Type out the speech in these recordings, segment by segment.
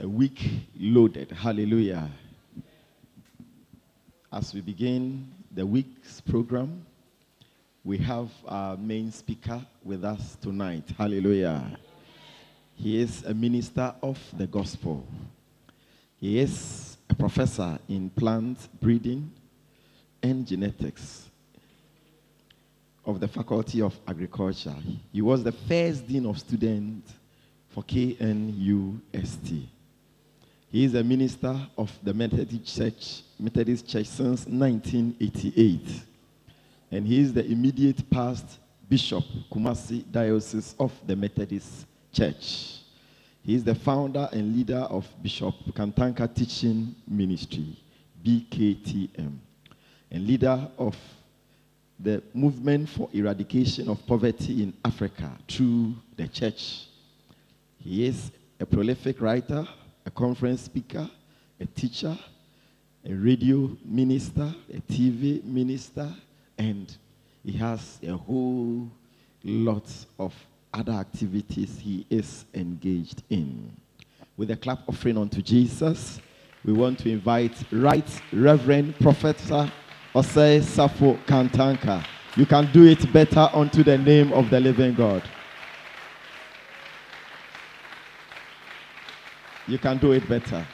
a week loaded. Hallelujah. As we begin the week's program, we have our main speaker with us tonight. Hallelujah. He is a minister of the gospel. He is a professor in plant breeding and genetics of the Faculty of Agriculture. He was the first dean of students for KNUST. He is a minister of the Methodist Church, Methodist Church since 1988. And he is the immediate past bishop, Kumasi Diocese of the Methodist Church. He is the founder and leader of Bishop Kantanka Teaching Ministry, BKTM, and leader of the movement for eradication of poverty in Africa through the church. He is a prolific writer, a conference speaker, a teacher, a radio minister, a TV minister, and he has a whole lot of other activities he is engaged in. With a clap offering unto Jesus, we want to invite Right Reverend Professor Osei Safo Kantanka. You can do it better unto the name of the living God. You can do it better.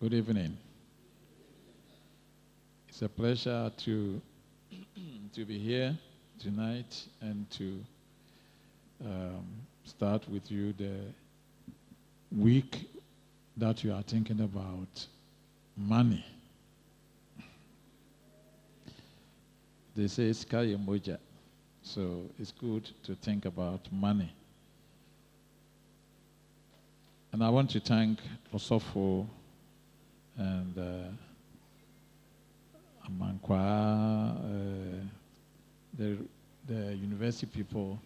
Good evening. It's a pleasure to, to be here tonight and to um, start with you the week that you are thinking about money. They say sky moja, so it's good to think about money. And I want to thank Osofo and uh, Amankwa, uh, the, the university people.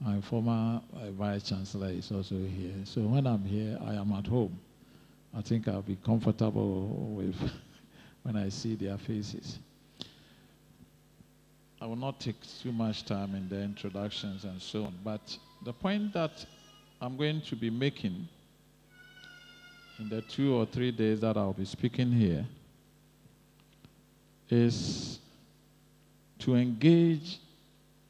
My former uh, vice chancellor is also here. So when I'm here, I am at home. I think I'll be comfortable with when I see their faces. I will not take too much time in the introductions and so on, but the point that I'm going to be making in the two or three days that I'll be speaking here is to engage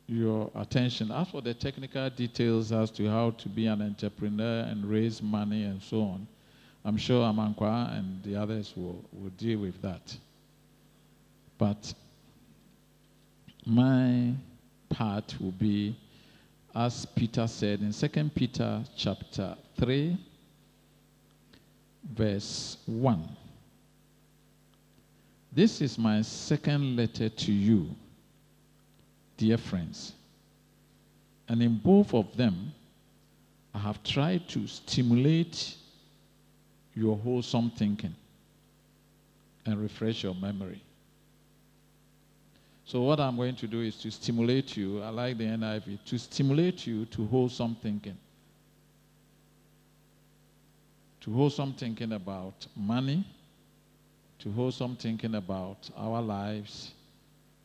your attention. As for the technical details as to how to be an entrepreneur and raise money and so on, I'm sure Amankwa and the others will, will deal with that. But my part will be, as Peter said in 2 Peter chapter 3, verse 1. This is my second letter to you, dear friends. And in both of them, I have tried to stimulate your wholesome thinking and refresh your memory. So, what I'm going to do is to stimulate you, I like the NIV, to stimulate you to hold wholesome thinking to wholesome thinking about money, to wholesome thinking about our lives,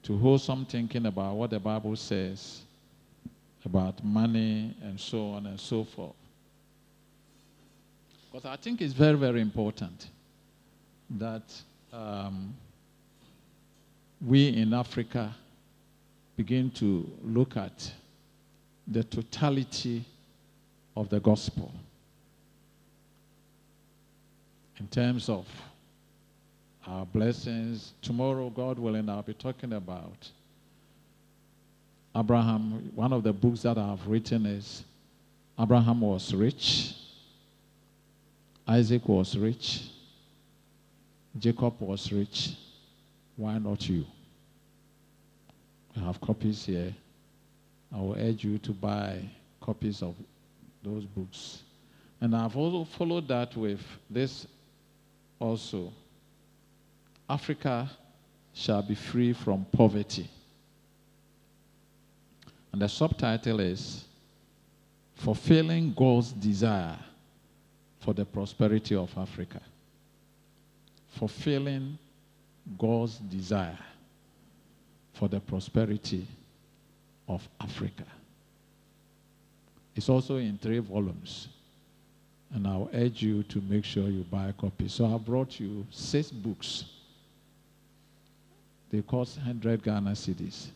to wholesome thinking about what the Bible says about money and so on and so forth. Because I think it's very, very important that um, we in Africa begin to look at the totality of the gospel in terms of our blessings. Tomorrow, God willing, I'll be talking about Abraham. One of the books that I've written is Abraham was rich, Isaac was rich, Jacob was rich. Why not you? I have copies here. I will urge you to buy copies of those books. And I've also followed that with this also Africa shall be free from poverty. And the subtitle is Fulfilling God's Desire for the Prosperity of Africa. Fulfilling God's desire for the prosperity of Africa. It's also in three volumes. And I'll urge you to make sure you buy a copy. So I brought you six books. They cost 100 Ghana cedis.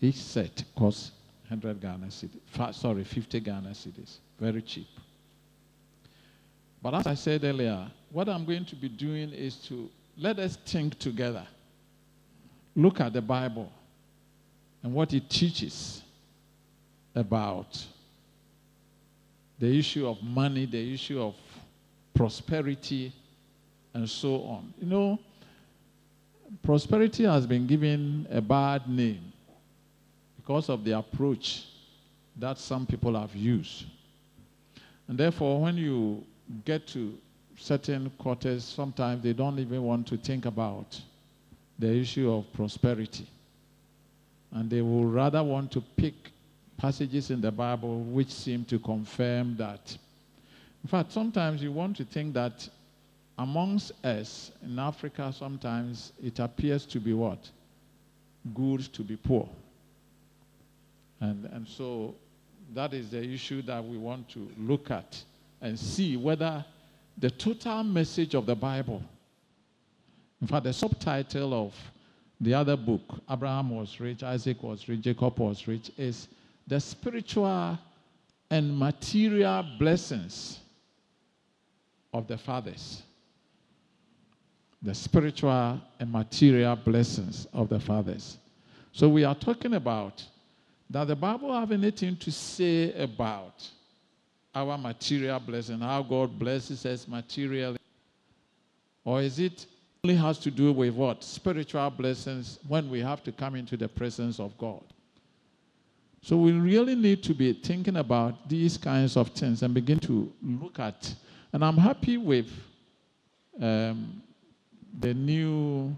Each set costs 100 Ghana cedis. Sorry, 50 Ghana cedis. Very cheap. But as I said earlier, what I'm going to be doing is to let us think together. Look at the Bible and what it teaches about the issue of money, the issue of prosperity, and so on. You know, prosperity has been given a bad name because of the approach that some people have used. And therefore, when you get to certain quarters, sometimes they don't even want to think about the issue of prosperity. And they will rather want to pick passages in the Bible which seem to confirm that. In fact, sometimes you want to think that amongst us in Africa, sometimes it appears to be what? Good to be poor. And, and so that is the issue that we want to look at and see whether the total message of the Bible, in fact, the subtitle of the other book, Abraham was rich, Isaac was rich, Jacob was rich, is the spiritual and material blessings of the fathers. The spiritual and material blessings of the fathers. So we are talking about that the Bible have anything to say about our material blessing, how God blesses us materially? Or is it only has to do with what? Spiritual blessings when we have to come into the presence of God. So we really need to be thinking about these kinds of things and begin to look at. And I'm happy with um, the new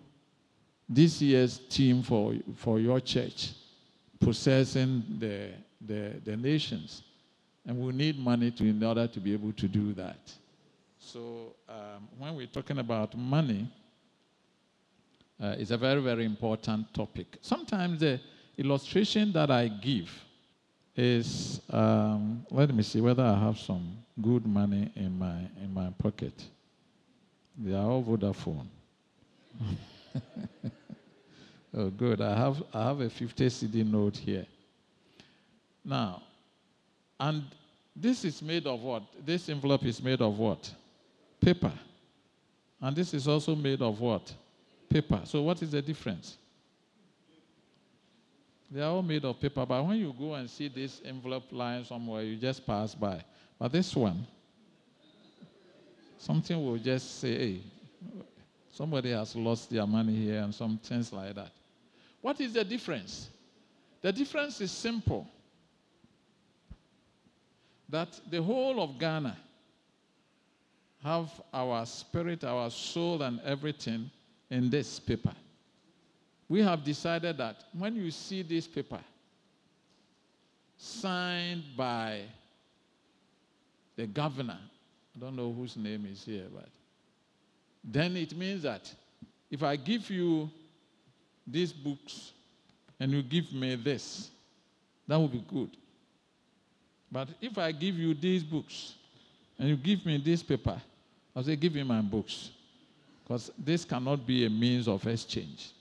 this year's team for, for your church, possessing the, the, the nations. And we need money to, in order to be able to do that. So um, when we're talking about money, uh, it's a very, very important topic. Sometimes the illustration that I give is um, let me see whether I have some good money in my in my pocket. They are all Vodafone. oh, good. I have I have a 50 cedi note here. Now, and this is made of what? This envelope is made of what? Paper. And this is also made of what? Paper. So what is the difference? They are all made of paper, but when you go and see this envelope lying somewhere, you just pass by. But this one, something will just say, hey, somebody has lost their money here and some things like that. What is the difference? The difference is simple. That the whole of Ghana have our spirit, our soul, and everything in this paper we have decided that when you see this paper signed by the governor, I don't know whose name is here, but then it means that if I give you these books and you give me this, that would be good. But if I give you these books and you give me this paper, I'll say, give me my books. Because this cannot be a means of exchange.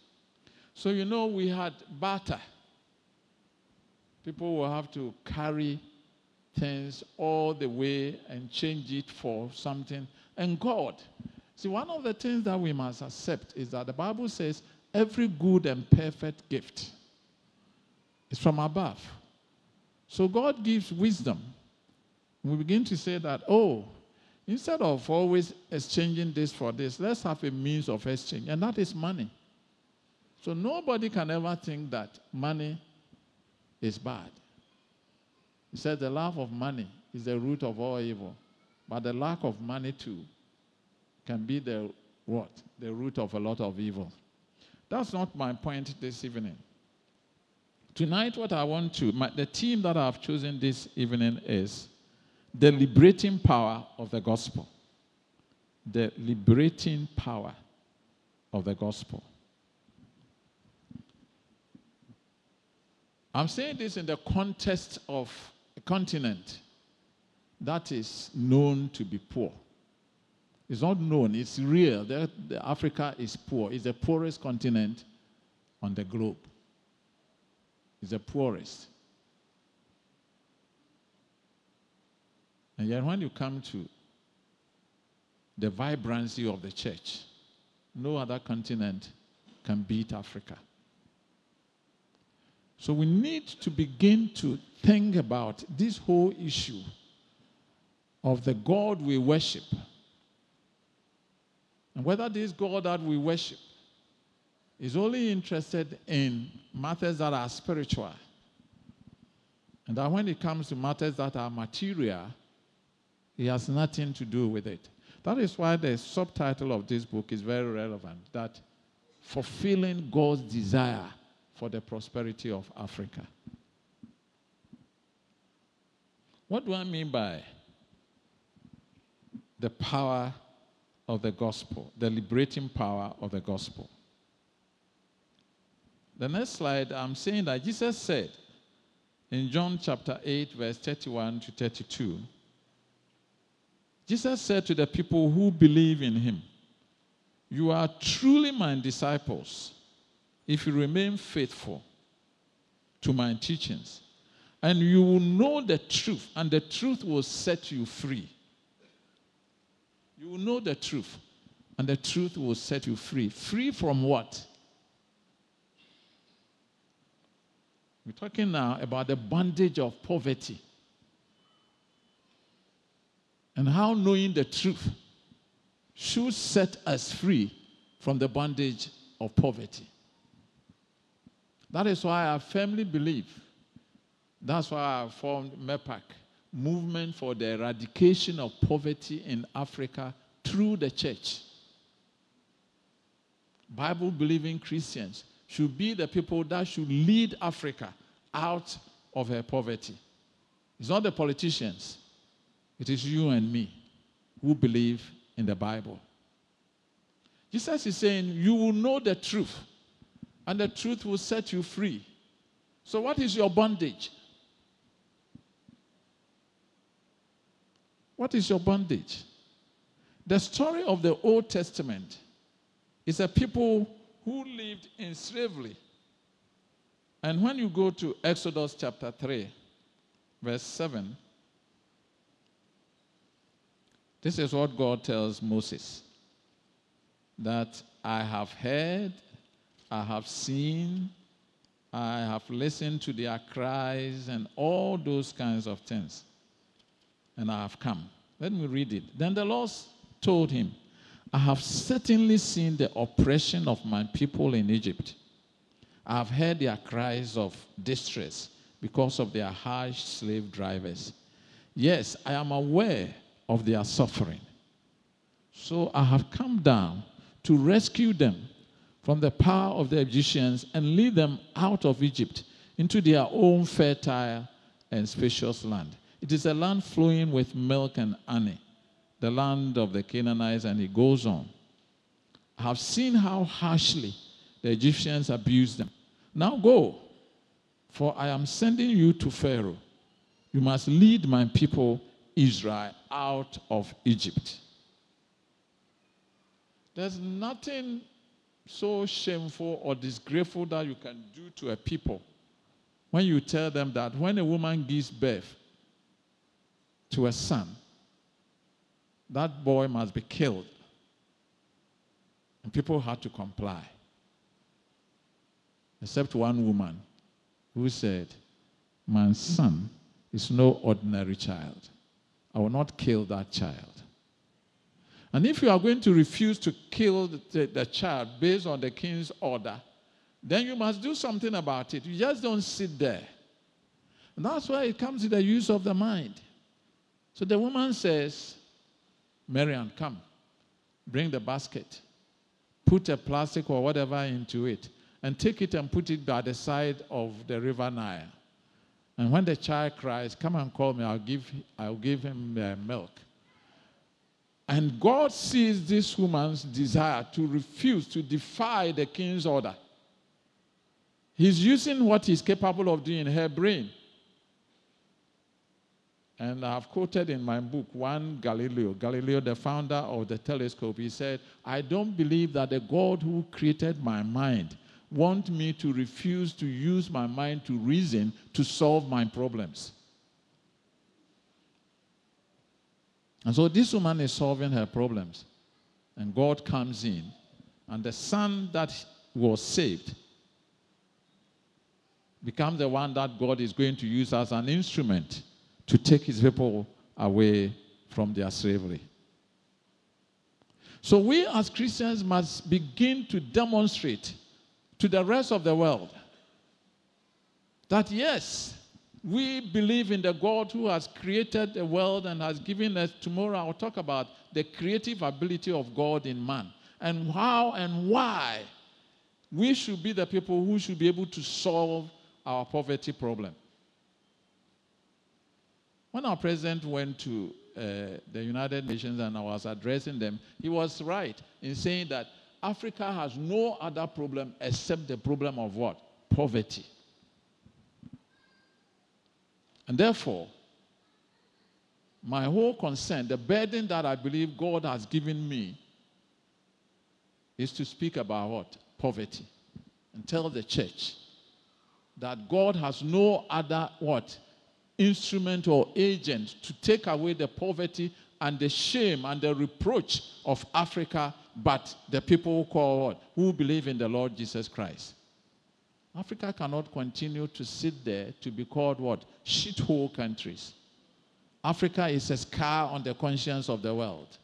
So, you know, we had barter. People will have to carry things all the way and change it for something. And God, see, one of the things that we must accept is that the Bible says every good and perfect gift is from above. So God gives wisdom. We begin to say that, oh, instead of always exchanging this for this, let's have a means of exchange, and that is money. So nobody can ever think that money is bad. He said the love of money is the root of all evil. But the lack of money too can be the what? The root of a lot of evil. That's not my point this evening. Tonight, what I want to, my, the theme that I've chosen this evening is the liberating power of the gospel. The liberating power of the gospel. I'm saying this in the context of a continent that is known to be poor. It's not known, it's real. The, the Africa is poor, it's the poorest continent on the globe. It's the poorest. And yet, when you come to the vibrancy of the church, no other continent can beat Africa. So we need to begin to think about this whole issue of the God we worship. And whether this God that we worship is only interested in matters that are spiritual. And that when it comes to matters that are material, he has nothing to do with it. That is why the subtitle of this book is very relevant that fulfilling God's desire for the prosperity of Africa. What do I mean by the power of the gospel, the liberating power of the gospel? The next slide, I'm saying that Jesus said in John chapter 8, verse 31 to 32, Jesus said to the people who believe in him, You are truly my disciples if you remain faithful to my teachings. And you will know the truth, and the truth will set you free. You will know the truth, and the truth will set you free. Free from what? We're talking now about the bondage of poverty and how knowing the truth should set us free from the bondage of poverty. That is why I firmly believe, that's why I formed MEPAC, Movement for the Eradication of Poverty in Africa through the church. Bible believing Christians should be the people that should lead Africa out of her poverty. It's not the politicians, it is you and me who believe in the Bible. Jesus is saying, You will know the truth, and the truth will set you free. So, what is your bondage? What is your bondage? The story of the Old Testament is a people who lived in slavery. And when you go to Exodus chapter 3, verse 7, this is what God tells Moses that I have heard, I have seen, I have listened to their cries, and all those kinds of things. And I have come. Let me read it. Then the Lord told him, I have certainly seen the oppression of my people in Egypt. I have heard their cries of distress because of their harsh slave drivers. Yes, I am aware of their suffering. So I have come down to rescue them from the power of the Egyptians and lead them out of Egypt into their own fertile and spacious land. It is a land flowing with milk and honey, the land of the Canaanites, and he goes on. I have seen how harshly the Egyptians abused them. Now go, for I am sending you to Pharaoh. You must lead my people Israel out of Egypt. There's nothing so shameful or disgraceful that you can do to a people when you tell them that when a woman gives birth to a son, that boy must be killed. And people had to comply. Except one woman who said, My son is no ordinary child. I will not kill that child. And if you are going to refuse to kill the, the, child based on the king's order, then you must do something about it. You just don't sit there. And that's why it comes to the use of the mind. So the woman says, Miriam, come, bring the basket, put a plastic or whatever into it, and take it and put it by the side of the river Nile. And when the child cries, Come and call me, I'll give, I'll give him uh, milk. And God sees this woman's desire to refuse, to defy the king's order. He's using what he's capable of doing in her brain. And I've quoted in my book one Galileo, Galileo, the founder of the telescope. He said, I don't believe that the God who created my mind want me to refuse to use my mind to reason to solve my problems. And so this woman is solving her problems. And God comes in, and the son that was saved becomes the one that God is going to use as an instrument to take his people away from their slavery. So we as Christians must begin to demonstrate to the rest of the world that yes, we believe in the God who has created the world and has given us. Tomorrow I'll talk about the creative ability of God in man and how and why we should be the people who should be able to solve our poverty problem. When our president went to uh, the United Nations and I was addressing them, he was right in saying that Africa has no other problem except the problem of what? Poverty. And therefore, my whole concern, the burden that I believe God has given me, is to speak about what? Poverty. And tell the church that God has no other what? Instrument or agent to take away the poverty and the shame and the reproach of Africa, but the people who call what? Who believe in the Lord Jesus Christ. Africa cannot continue to sit there to be called what? Shithole countries. Africa is a scar on the conscience of the world.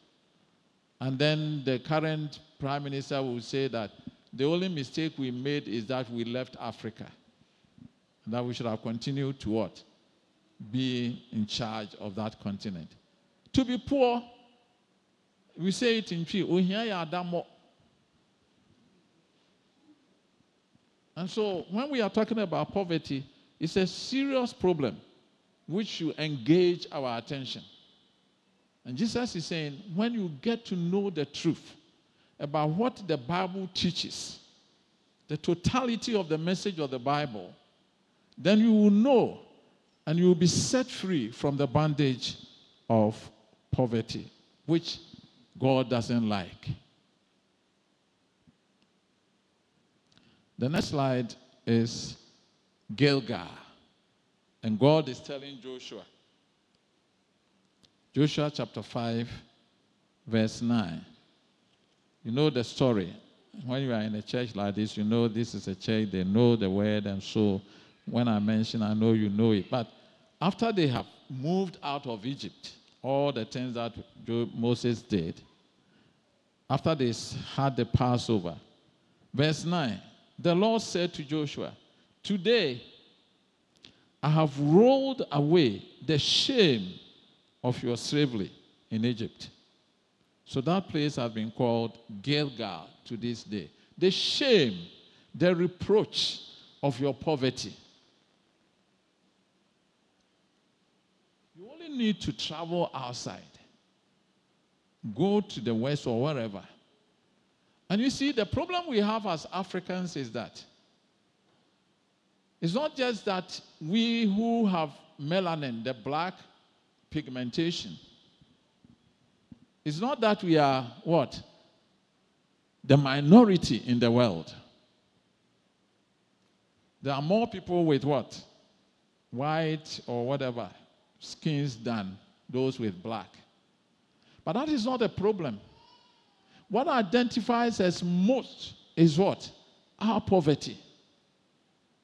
And then the current prime minister will say that the only mistake we made is that we left Africa. That we should have continued to what? Be in charge of that continent. To be poor, we say it in Twi, And so when we are talking about poverty, it's a serious problem which should engage our attention. And Jesus is saying, when you get to know the truth about what the Bible teaches, the totality of the message of the Bible, then you will know and you will be set free from the bondage of poverty, which God doesn't like. The next slide is Gilgal. And God is telling Joshua. Joshua chapter 5, verse 9. You know the story. When you are in a church like this, you know this is a church, they know the word, and so when I mention, I know you know it. But after they have moved out of Egypt, all the things that Moses did, after they had the Passover, verse 9, the Lord said to Joshua, Today I have rolled away the shame of your slavery in Egypt. So that place has been called Gilgal to this day. The shame, the reproach of your poverty. You only need to travel outside, go to the west or wherever, and you see, the problem we have as Africans is that it's not just that we who have melanin, the black pigmentation, it's not that we are what? The minority in the world. There are more people with what? White or whatever skins than those with black. But that is not a problem. What identifies as most is what? Our poverty.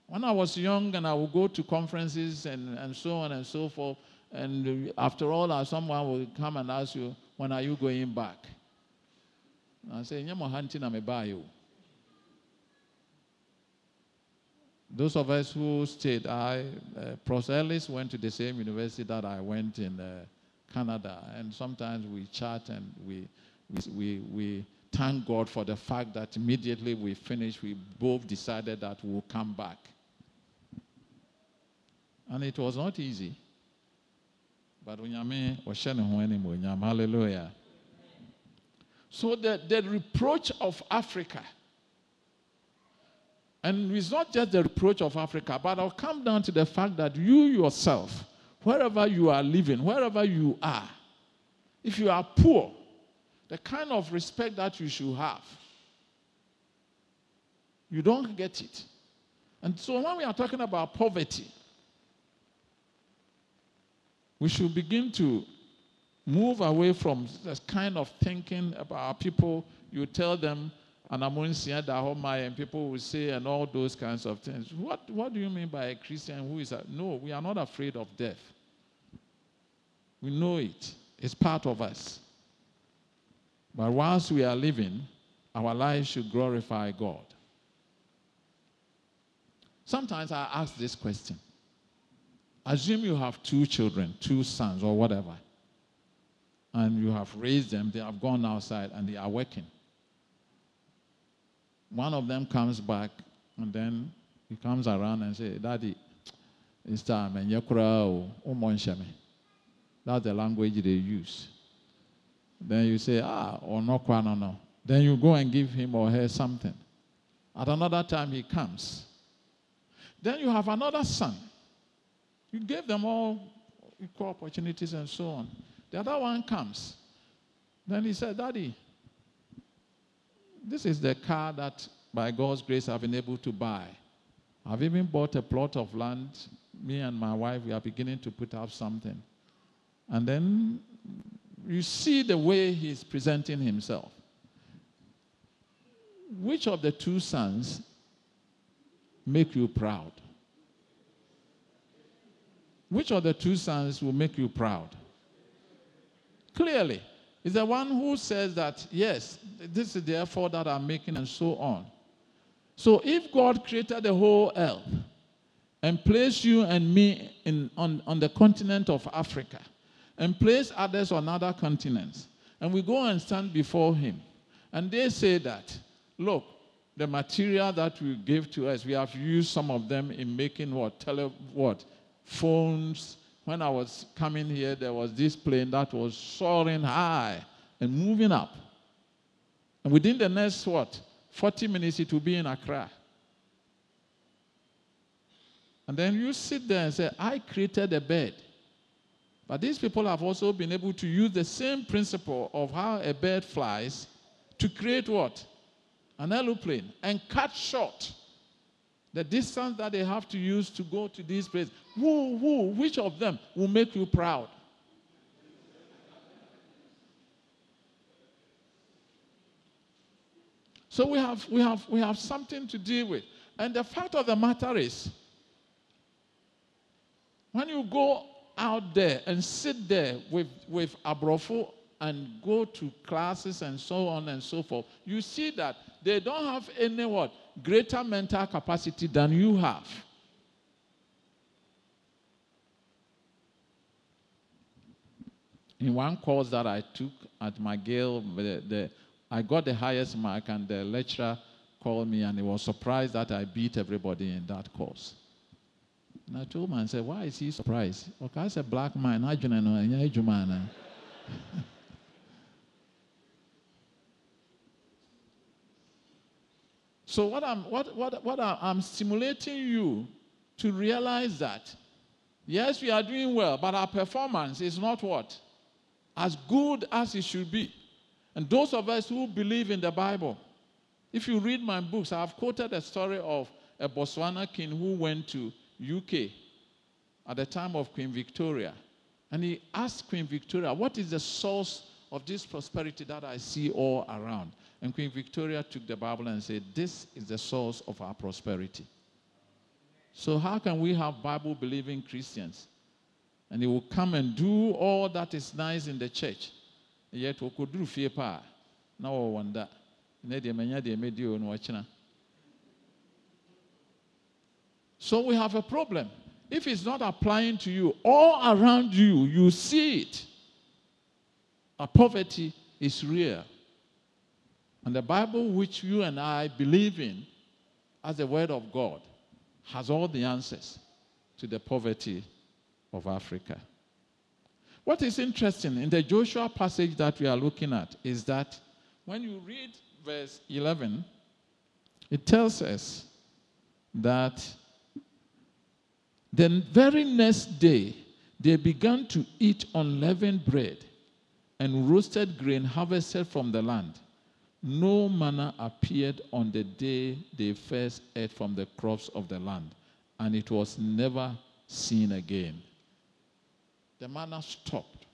When I was young and I would go to conferences and, and so on and so forth, and after all, uh, someone will come and ask you, when are you going back? And I say, Nyama hunting I'm a you. Those of us who stayed, I, uh, Pros Ellis went to the same university that I went in uh, Canada, and sometimes we chat and we we, we, thank God for the fact that immediately we finished, we both decided that we'll come back. And it was not easy. But hallelujah. So the, the reproach of Africa, And it's not just the reproach of Africa, but I'll come down to the fact that you yourself, wherever you are living, wherever you are, if you are poor, the kind of respect that you should have, you don't get it. And so when we are talking about poverty, we should begin to move away from this kind of thinking about people. You tell them, and I'm and people will say, and all those kinds of things. What, what do you mean by a Christian who is a. No, we are not afraid of death. We know it, it's part of us. But whilst we are living, our lives should glorify God. Sometimes I ask this question Assume you have two children, two sons, or whatever, and you have raised them, they have gone outside, and they are working. One of them comes back, and then he comes around and says, Daddy, it's time, and That's the language they use. Then you say, Ah, or no, no, no. Then you go and give him or her something. At another time, he comes. Then you have another son you gave them all equal opportunities and so on. The other one comes. Then he said, Daddy, this is the car that by God's grace I've been able to buy. I've even bought a plot of land. Me and my wife, we are beginning to put up something. And then you see the way he's presenting himself. Which of the two sons make you proud? Which of the two sons will make you proud? Clearly, is the one who says that, yes, this is the effort that I'm making, and so on. So, if God created the whole earth and placed you and me in, on, on the continent of Africa and placed others on other continents, and we go and stand before Him, and they say that, look, the material that you gave to us, we have used some of them in making what? Tele, what? phones. When I was coming here, there was this plane that was soaring high and moving up. And within the next, what, 40 minutes, it will be in Accra. And then you sit there and say, I created a bed. But these people have also been able to use the same principle of how a bird flies to create what? An aeroplane and cut short the distance that they have to use to go to this place. Who, who, which of them will make you proud? So we have, we, have, we have something to deal with. And the fact of the matter is, when you go out there and sit there with, with Abrofo and go to classes and so on and so forth, you see that they don't have any what? greater mental capacity than you have. In one course that I took at McGill, the, the, I got the highest mark, and the lecturer called me and he was surprised that I beat everybody in that course. And I told him, I said, Why is he surprised? Okay, I said, Black man, I don't know. So what I'm what what what I'm stimulating you to realize that yes, we are doing well, but our performance is not what as good as it should be. And those of us who believe in the Bible, if you read my books, I've quoted a story of a Botswana king who went to UK at the time of Queen Victoria. And he asked Queen Victoria, What is the source of this prosperity that I see all around? And Queen Victoria took the Bible and said, This is the source of our prosperity. So, how can we have Bible believing Christians? And they will come and do all that is nice in the church. Yet, we could do fear pa. Now, I wonder. So, we have a problem. If it's not applying to you, all around you, you see it. A poverty is real. And the Bible, which you and I believe in as the Word of God, has all the answers to the poverty of Africa. What is interesting in the Joshua passage that we are looking at is that when you read verse 11, it tells us that the very next day they began to eat unleavened bread and roasted grain harvested from the land. No manna appeared on the day they first ate from the crops of the land, and it was never seen again. The manna stopped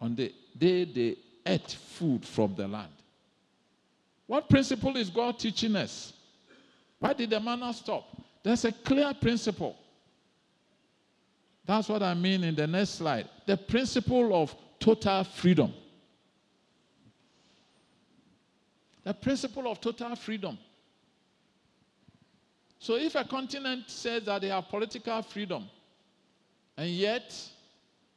on the day they ate food from the land. What principle is God teaching us? Why did the manna stop? There's a clear principle. That's what I mean in the next slide. The principle of total freedom. The principle of total freedom. So if a continent says that they have political freedom, and yet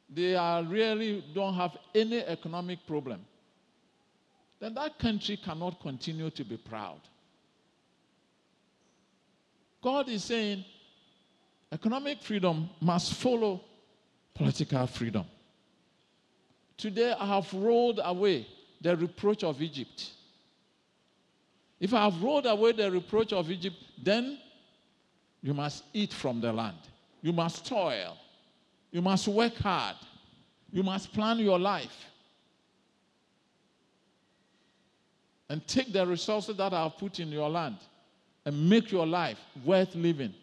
they are really don't have any economic problem, then that country cannot continue to be proud. God is saying economic freedom must follow political freedom. Today, I have rolled away the reproach of Egypt. If I have rolled away the reproach of Egypt, then you must eat from the land. You must toil. You must work hard. You must plan your life. And take the resources that have put in your land and make your life worth living.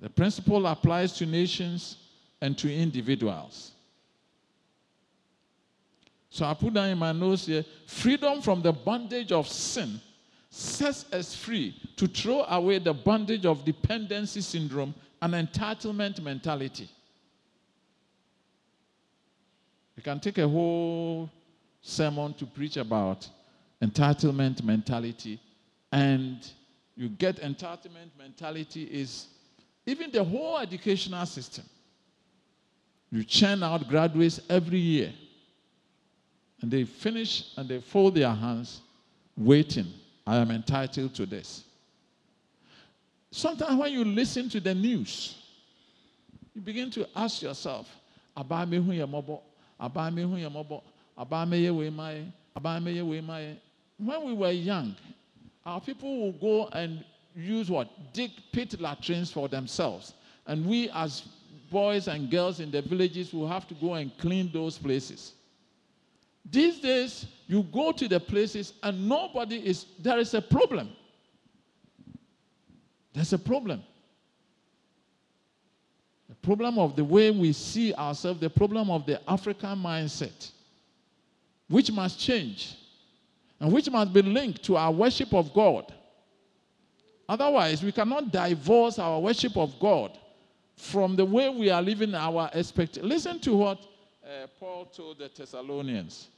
The principle applies to nations and to individuals. So I put down in my notes here freedom from the bondage of sin sets us free to throw away the bondage of dependency syndrome and entitlement mentality. You can take a whole sermon to preach about entitlement mentality, and you get entitlement mentality is even the whole educational system. You churn out graduates every year. And they finish and they fold their hands, waiting. I am entitled to this. Sometimes when you listen to the news, you begin to ask yourself, me. When we were young, our people will go and use what? Dig pit latrines for themselves. And we as boys and girls in the villages will have to go and clean those places. These days, you go to the places and nobody is, there is a problem. There's a problem. The problem of the way we see ourselves, the problem of the African mindset, which must change and which must be linked to our worship of God. Otherwise, we cannot divorce our worship of God from the way we are living our expectation. Listen to what uh, Paul told the Thessalonians.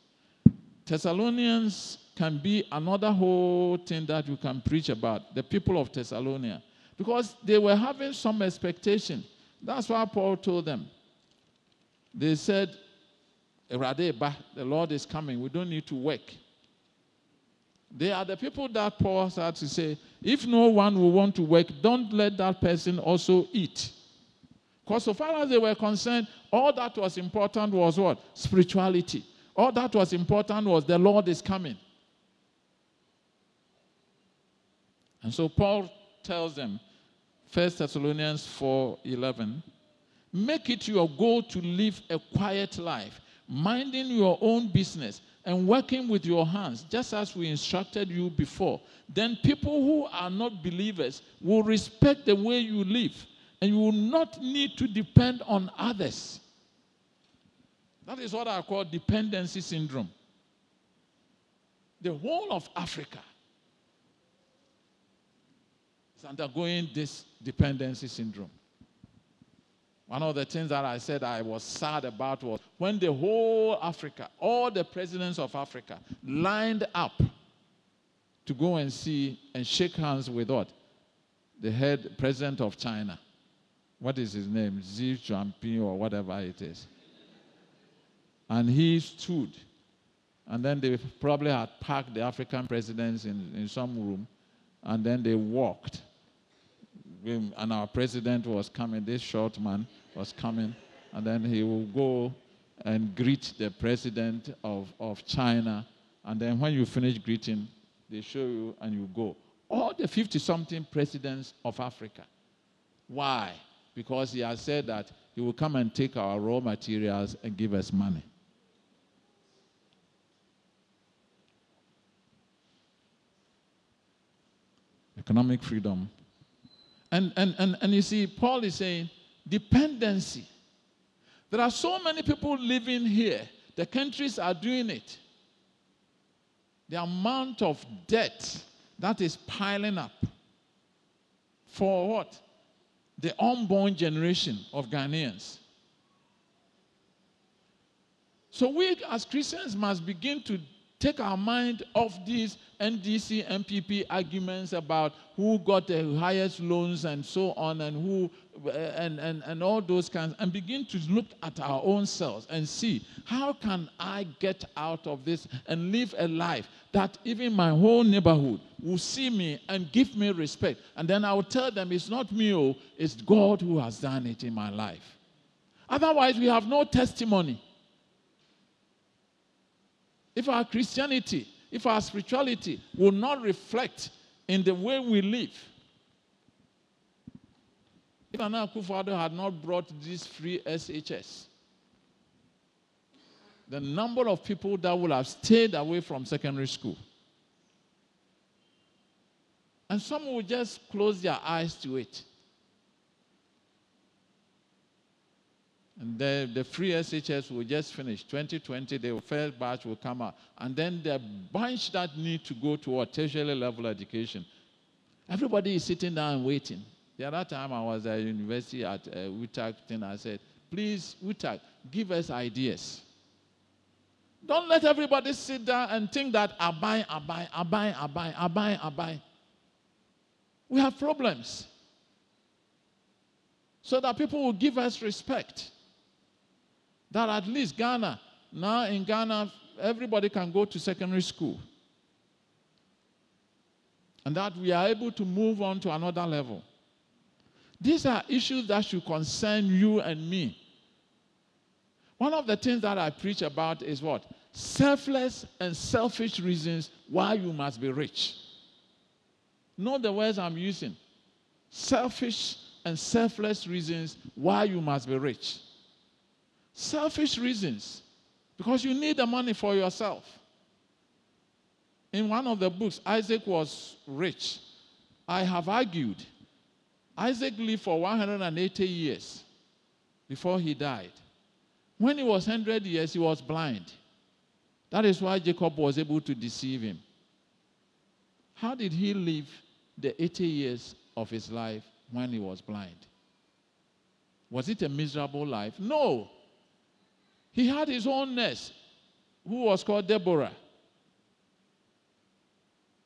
Thessalonians can be another whole thing that you can preach about, the people of Thessalonia, because they were having some expectation. That's why Paul told them. They said, the Lord is coming. We don't need to work. They are the people that Paul had to say, if no one will want to work, don't let that person also eat. Because so far as they were concerned, all that was important was what? Spirituality. All that was important was the Lord is coming. And so Paul tells them, 1 Thessalonians 4:11, make it your goal to live a quiet life, minding your own business and working with your hands, just as we instructed you before. Then people who are not believers will respect the way you live and you will not need to depend on others. That is what I call dependency syndrome. The whole of Africa is undergoing this dependency syndrome. One of the things that I said I was sad about was when the whole Africa, all the presidents of Africa, lined up to go and see and shake hands with what? The head president of China what is his name? Xi Jinping or whatever it is. And he stood. And then they probably had packed the African presidents in, in some room. And then they walked. And our president was coming, this short man was coming. And then he will go and greet the president of, of China. And then when you finish greeting, they show you, and you go. All the 50 something presidents of Africa. Why? Because he has said that he will come and take our raw materials and give us money. Economic freedom. And, and, and, and you see, Paul is saying dependency. There are so many people living here, the countries are doing it. The amount of debt that is piling up for what? The unborn generation of Ghanaians. So we as Christians must begin to take our mind off these NDC, NPP arguments about who got the highest loans and so on, and who uh, and, and, and all those kinds, and begin to look at our own selves and see how can I get out of this and live a life that even my whole neighborhood will see me and give me respect. And then I will tell them it's not me, oh, it's God who has done it in my life. Otherwise, we have no testimony. If our Christianity, if our spirituality will not reflect in the way we live, if Nana Akufo-Addo had not brought this free SHS, the number of people that would have stayed away from secondary school. And some will just close their eyes to it. And the, the free SHS will just finish. 2020, the first batch will come out. And then the bunch that need to go to a tertiary level education. Everybody is sitting down and waiting. The other time I was at university at uh, UTAG, thing, I said, please, UTAG, give us ideas. Don't let everybody sit down and think that I buy, I buy, I buy, I buy, I buy, I buy. We have problems. So that people will give us respect that at least Ghana, now in Ghana, everybody can go to secondary school. And that we are able to move on to another level. These are issues that should concern you and me. One of the things that I preach about is what? Selfless and selfish reasons why you must be rich. Know the words I'm using. Selfish and selfless reasons why you must be rich. Selfish reasons. Because you need the money for yourself. In one of the books, Isaac was rich. I have argued. Isaac lived for 180 years before he died. When he was 100 years, he was blind. That is why Jacob was able to deceive him. How did he live the 80 years of his life when he was blind? Was it a miserable life? No. He had his own nurse, who was called Deborah.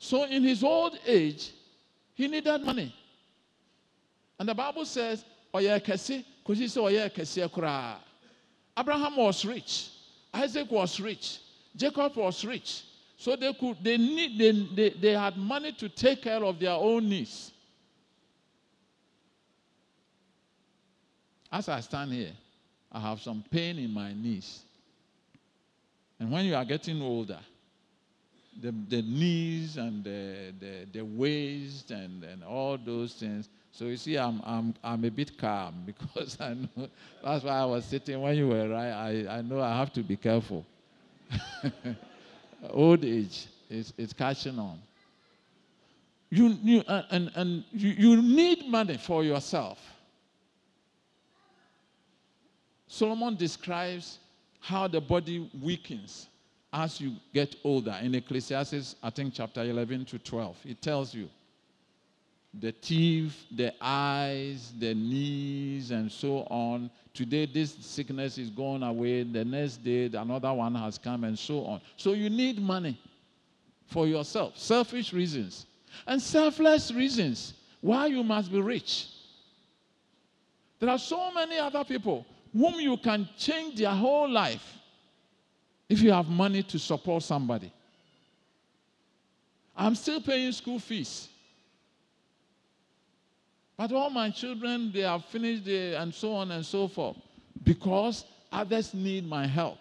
So in his old age, he needed money. And the Bible says. Abraham was rich, Isaac was rich, Jacob was rich. So they could they need they, they, they had money to take care of their own needs. As I stand here, I have some pain in my knees. And when you are getting older, the, the knees and the, the, the waist and, and all those things. So you see, I'm, I'm, I'm a bit calm because I know that's why I was sitting when you were right. I, I know I have to be careful. Old age is, is catching on. You, you, and, and you, you need money for yourself. Solomon describes how the body weakens as you get older. In Ecclesiastes, I think chapter 11 to 12, it tells you the teeth, the eyes, the knees, and so on. Today, this sickness is gone away. The next day, another one has come, and so on. So, you need money for yourself, selfish reasons, and selfless reasons why you must be rich. There are so many other people whom you can change their whole life if you have money to support somebody. I'm still paying school fees. But all my children, they have finished the, and so on and so forth because others need my help.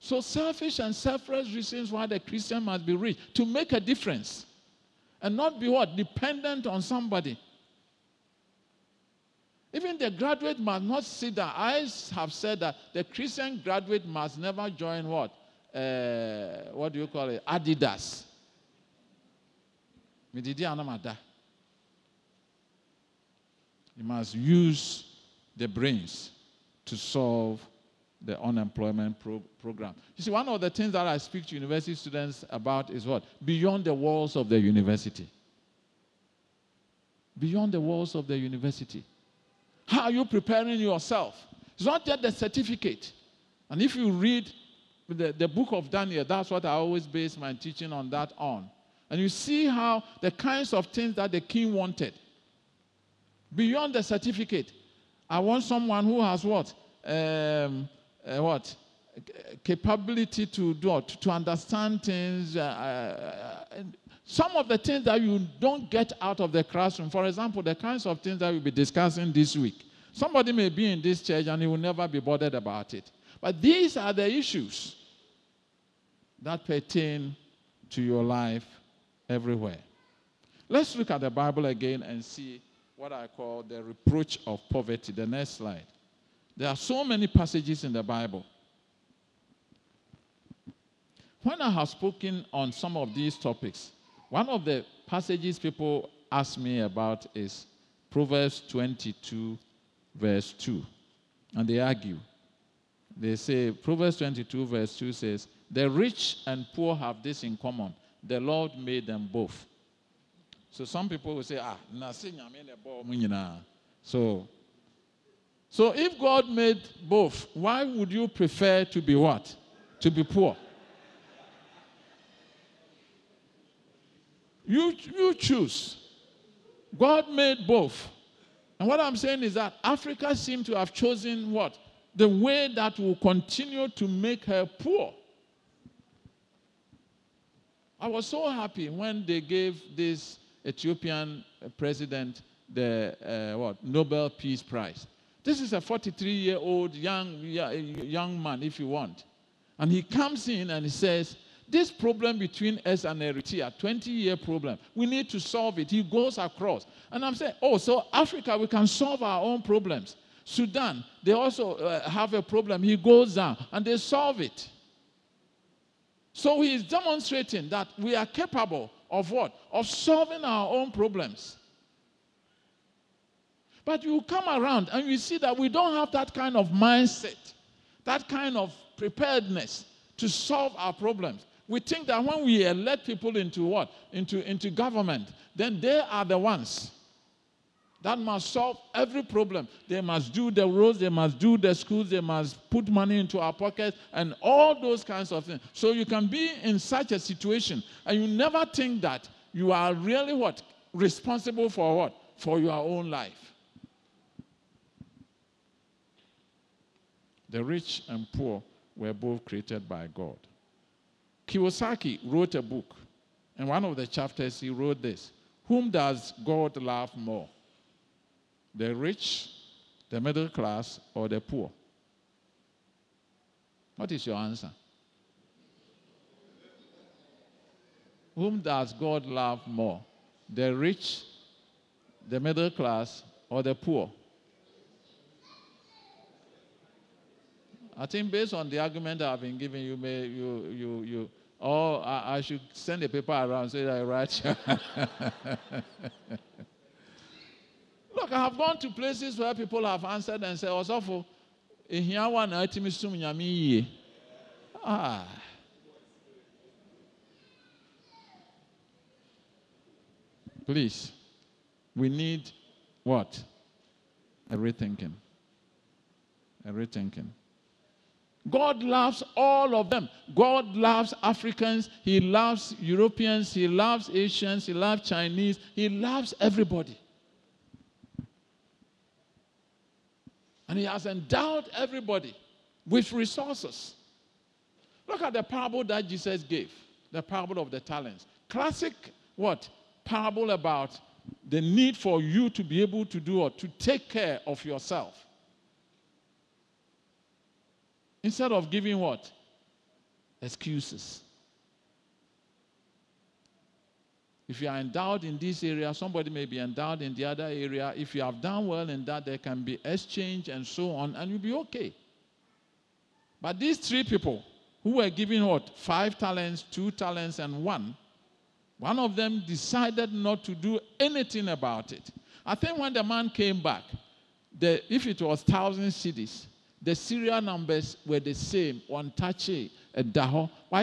So, selfish and selfless reasons why the Christian must be rich to make a difference and not be what? Dependent on somebody. Even the graduate must not sit down. I have said that the Christian graduate must never join what? Uh, what do you call it? Adidas. You must use the brains to solve the unemployment pro- program. You see, one of the things that I speak to university students about is what? Beyond the walls of the university. Beyond the walls of the university. How are you preparing yourself? It's not just the certificate. And if you read the, the book of Daniel, that's what I always base my teaching on that on. And you see how the kinds of things that the king wanted. Beyond the certificate, I want someone who has what? Um, uh, what? Capability to do what? To understand things. Uh, uh, some of the things that you don't get out of the classroom, for example, the kinds of things that we'll be discussing this week. Somebody may be in this church and he will never be bothered about it. But these are the issues that pertain to your life everywhere. Let's look at the Bible again and see what I call the reproach of poverty. The next slide. There are so many passages in the Bible. When I have spoken on some of these topics, one of the passages people ask me about is Proverbs 22, verse 2. And they argue. They say, Proverbs 22, verse 2 says, The rich and poor have this in common. The Lord made them both. So some people will say, Ah, so, so if God made both, why would you prefer to be what? To be poor? You, you choose. God made both. And what I'm saying is that Africa seems to have chosen what? The way that will continue to make her poor. I was so happy when they gave this Ethiopian president the uh, what Nobel Peace Prize. This is a 43-year-old young young man, if you want, and he comes in and he says, this problem between us and Eritrea, 20 year problem, we need to solve it. He goes across. And I'm saying, oh, so Africa, we can solve our own problems. Sudan, they also uh, have a problem. He goes down and they solve it. So he is demonstrating that we are capable of what? Of solving our own problems. But you come around and you see that we don't have that kind of mindset, that kind of preparedness to solve our problems. We think that when we elect people into what? Into, into government, then they are the ones that must solve every problem. They must do the roads, they must do the schools, they must put money into our pockets, and all those kinds of things. So you can be in such a situation, and you never think that you are really what? Responsible for what? For your own life. The rich and poor were both created by God. Kiyosaki wrote a book, and one of the chapters he wrote this Whom does God love more? The rich, the middle class, or the poor? What is your answer? Whom does God love more? The rich, the middle class, or the poor? I think based on the argument that I've been giving you, may you you you or I, I should send a paper around say that I write. Look, I have gone to places where people have answered and said, Osofo, ehia wa na. Ah. Please, we need what? A rethinking. A rethinking. God loves all of them. God loves Africans. He loves Europeans. He loves Asians. He loves Chinese. He loves everybody. And He has endowed everybody with resources. Look at the parable that Jesus gave the parable of the talents. Classic, what? Parable about the need for you to be able to do or to take care of yourself. Instead of giving what? Excuses. If you are endowed in this area, somebody may be endowed in the other area. If you have done well in that, there can be exchange and so on, and you'll be okay. But these three people who were given what? Five talents, two talents, and one. One of them decided not to do anything about it. I think when the man came back, the, if it was thousand cedis, the serial numbers were the same. One touchy, a daho. Why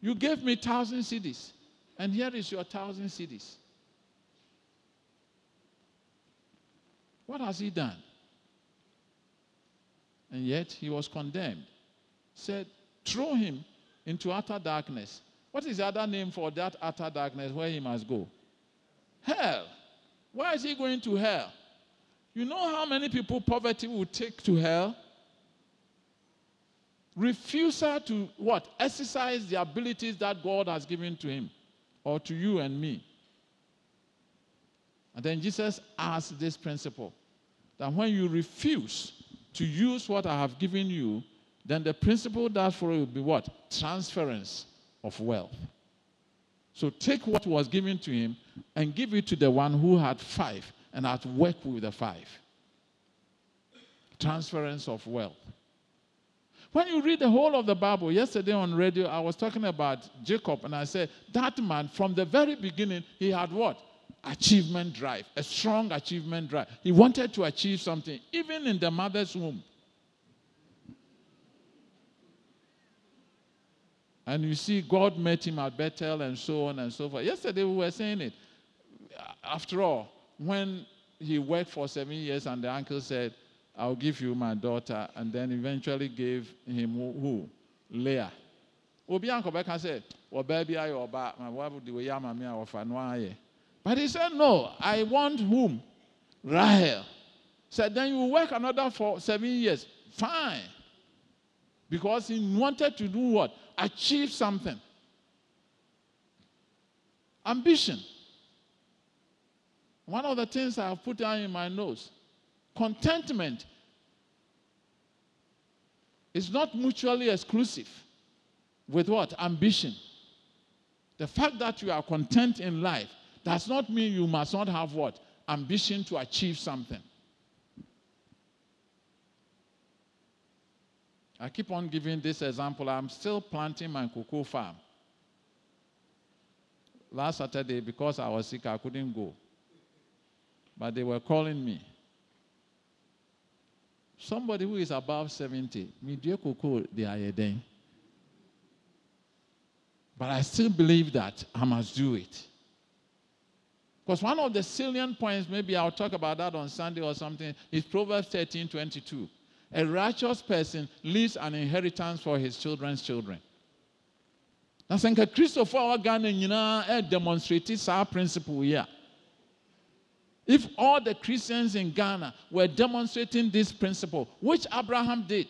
you gave me thousand cedis, and here is your thousand cedis. What has he done? And yet he was condemned. Said, throw him into utter darkness. What is the other name for that utter darkness where he must go? Hell. Why is he going to hell? You know how many people poverty will take to hell? Refusal to what? Exercise the abilities that God has given to him or to you and me. And then Jesus asked this principle that when you refuse to use what I have given you, then the principle that for will be what? Transference of wealth. So take what was given to him and give it to the one who had five and had worked with the five. Transference of wealth. When you read the whole of the Bible, yesterday on radio, I was talking about Jacob, and I said, that man, from the very beginning, he had what? Achievement drive, a strong achievement drive. He wanted to achieve something, even in the mother's womb. And you see, God met him at Bethel and so on and so forth. Yesterday we were saying it. After all, when he worked for seven years and the uncle said, I'll give you my daughter, and then eventually gave him who? Leah. Obi Becca said, Well, baby, I or my wife would do yama me or But he said, No, I want whom? Rahel. Said, then you work another for seven years. Fine. Because he wanted to do what? Achieve something. Ambition. One of the things I have put down in my notes contentment is not mutually exclusive with what? Ambition. The fact that you are content in life does not mean you must not have what? Ambition to achieve something. I keep on giving this example. I'm still planting my cocoa farm. Last Saturday, because I was sick, I couldn't go. But they were calling me. Somebody who is above 70, me dear cocoa, they are then. But I still believe that I must do it. Because one of the salient points, maybe I'll talk about that on Sunday or something, is Proverbs 13 22. A righteous person leaves an inheritance for his children's children. Na sɛ nka kristofo a wɔga no nyinaa eh, demonstrate saa principle yi if all the Christians in Ghana were demonstrating this principle, which Abraham did,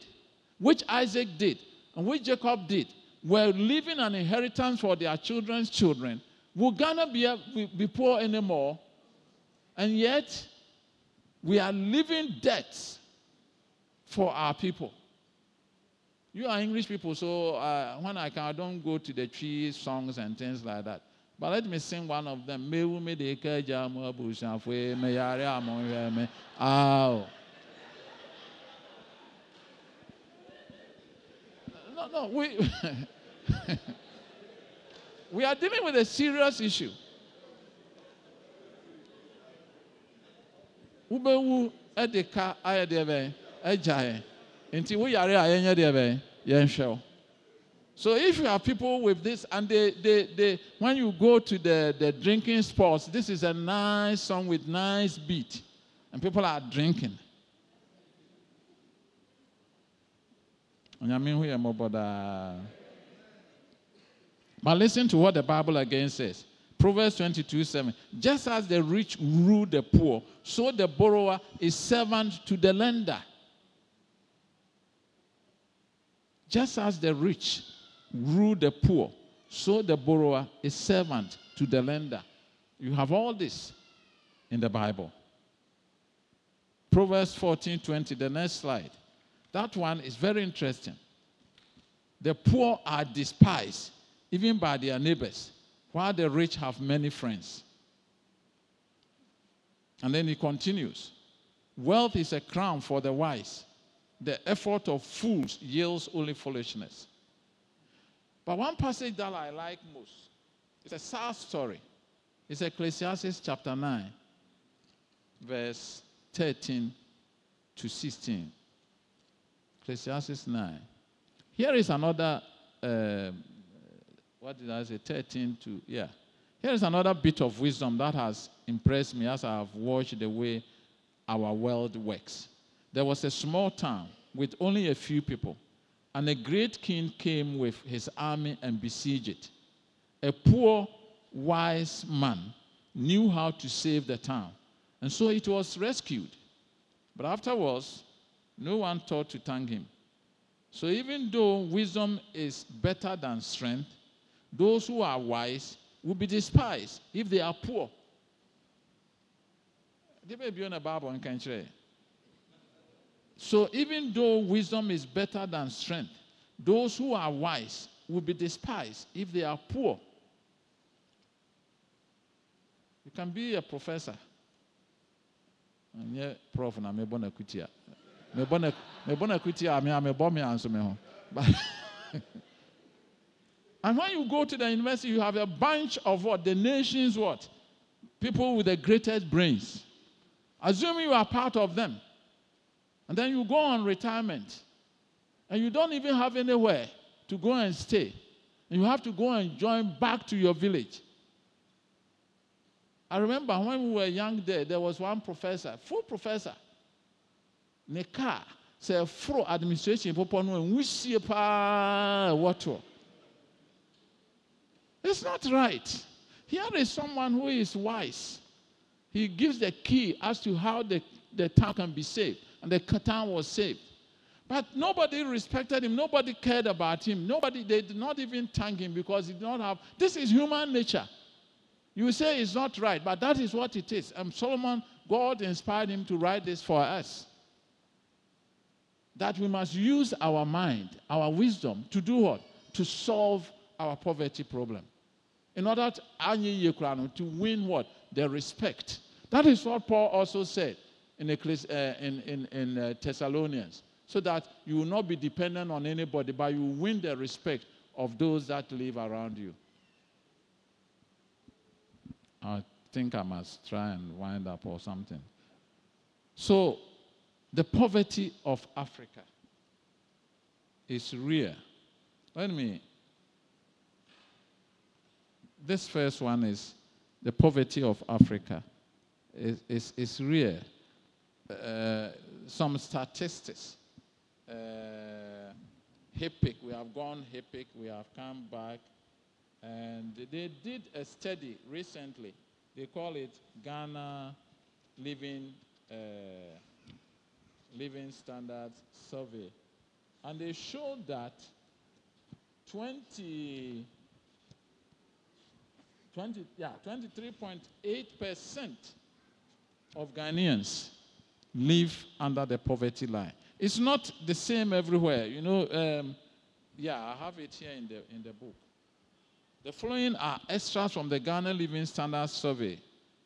which Isaac did, and which Jacob did, were leaving an inheritance for their children's children, will Ghana be, be poor anymore? And yet, we are living debts for our people. You are English people, so uh, when I can, I don't go to the tree songs and things like that. But let me sing one of them. Yare. Ow. No, no, we we are dealing with a serious issue. Ayedebe agyae nti woyare a yɛnyɛ deɛ bɛn yɛnhwɛ wo so if you have people with this and they, they, they when you go to the, the drinking spots this is a nice song with nice beat and people are drinking but listen to what the bible again says Proverbs 22 7. Just as the rich rule the poor, so the borrower is servant to the lender. Just as the rich rule the poor, so the borrower is servant to the lender. You have all this in the Bible. Proverbs 14 20, the next slide. That one is very interesting. The poor are despised, even by their neighbors, while the rich have many friends. And then he continues Wealth is a crown for the wise. The effort of fools yields only foolishness. But one passage that I like most is a sad story. It's Ecclesiastes chapter 9, verse 13 to 16. Ecclesiastes 9. Here is another, uh, what did I say, 13 to, yeah. Here is another bit of wisdom that has impressed me as I have watched the way our world works. There was a small town with only a few people, and a great king came with his army and besieged it. A poor, wise man knew how to save the town, and so it was rescued. But afterwards, no one thought to thank him. So even though wisdom is better than strength, those who are wise will be despised if they are poor. So even though wisdom is better than strength, those who are wise will be despised if they are poor. You can be a professor. Prof na me bona kutia. Me bona me bona kutia me me bomb me me. And when you go to the university, you have a bunch of what? The nation's what? People with the greatest brains. Assuming you are part of them. And then you go on retirement. And you don't even have anywhere to go and stay. And you have to go and join back to your village. I remember when we were young there, there was one professor, full professor. Ne car, say full administration, and we see what. It's not right. Here is someone who is wise. He gives the key as to how the, the town can be saved. And the town was saved. But nobody respected him. Nobody cared about him. Nobody, they did not even thank him because he did not have. This is human nature. You say it's not right, but that is what it is. And Solomon, God inspired him to write this for us. That we must use our mind, our wisdom to do what? To solve our poverty problem in order to, to win what? Their respect. That is what Paul also said in, uh, in, in, in uh, Thessalonians. So that you will not be dependent on anybody, but you win the respect of those that live around you. I think I must try and wind up or something. So, the poverty of Africa is real. Let me this first one is the poverty of Africa. is is is real. Uh, some statistics. Uh, HIPC, we have gone HIPC, we have come back, and they did a study recently. They call it Ghana Living uh, Living Standards Survey, and they showed that 20 20, yeah, 23.8% of Ghanaians live under the poverty line. It's not the same everywhere. You know, um, yeah, I have it here in the, in the book. The following are extracts from the Ghana Living Standards Survey,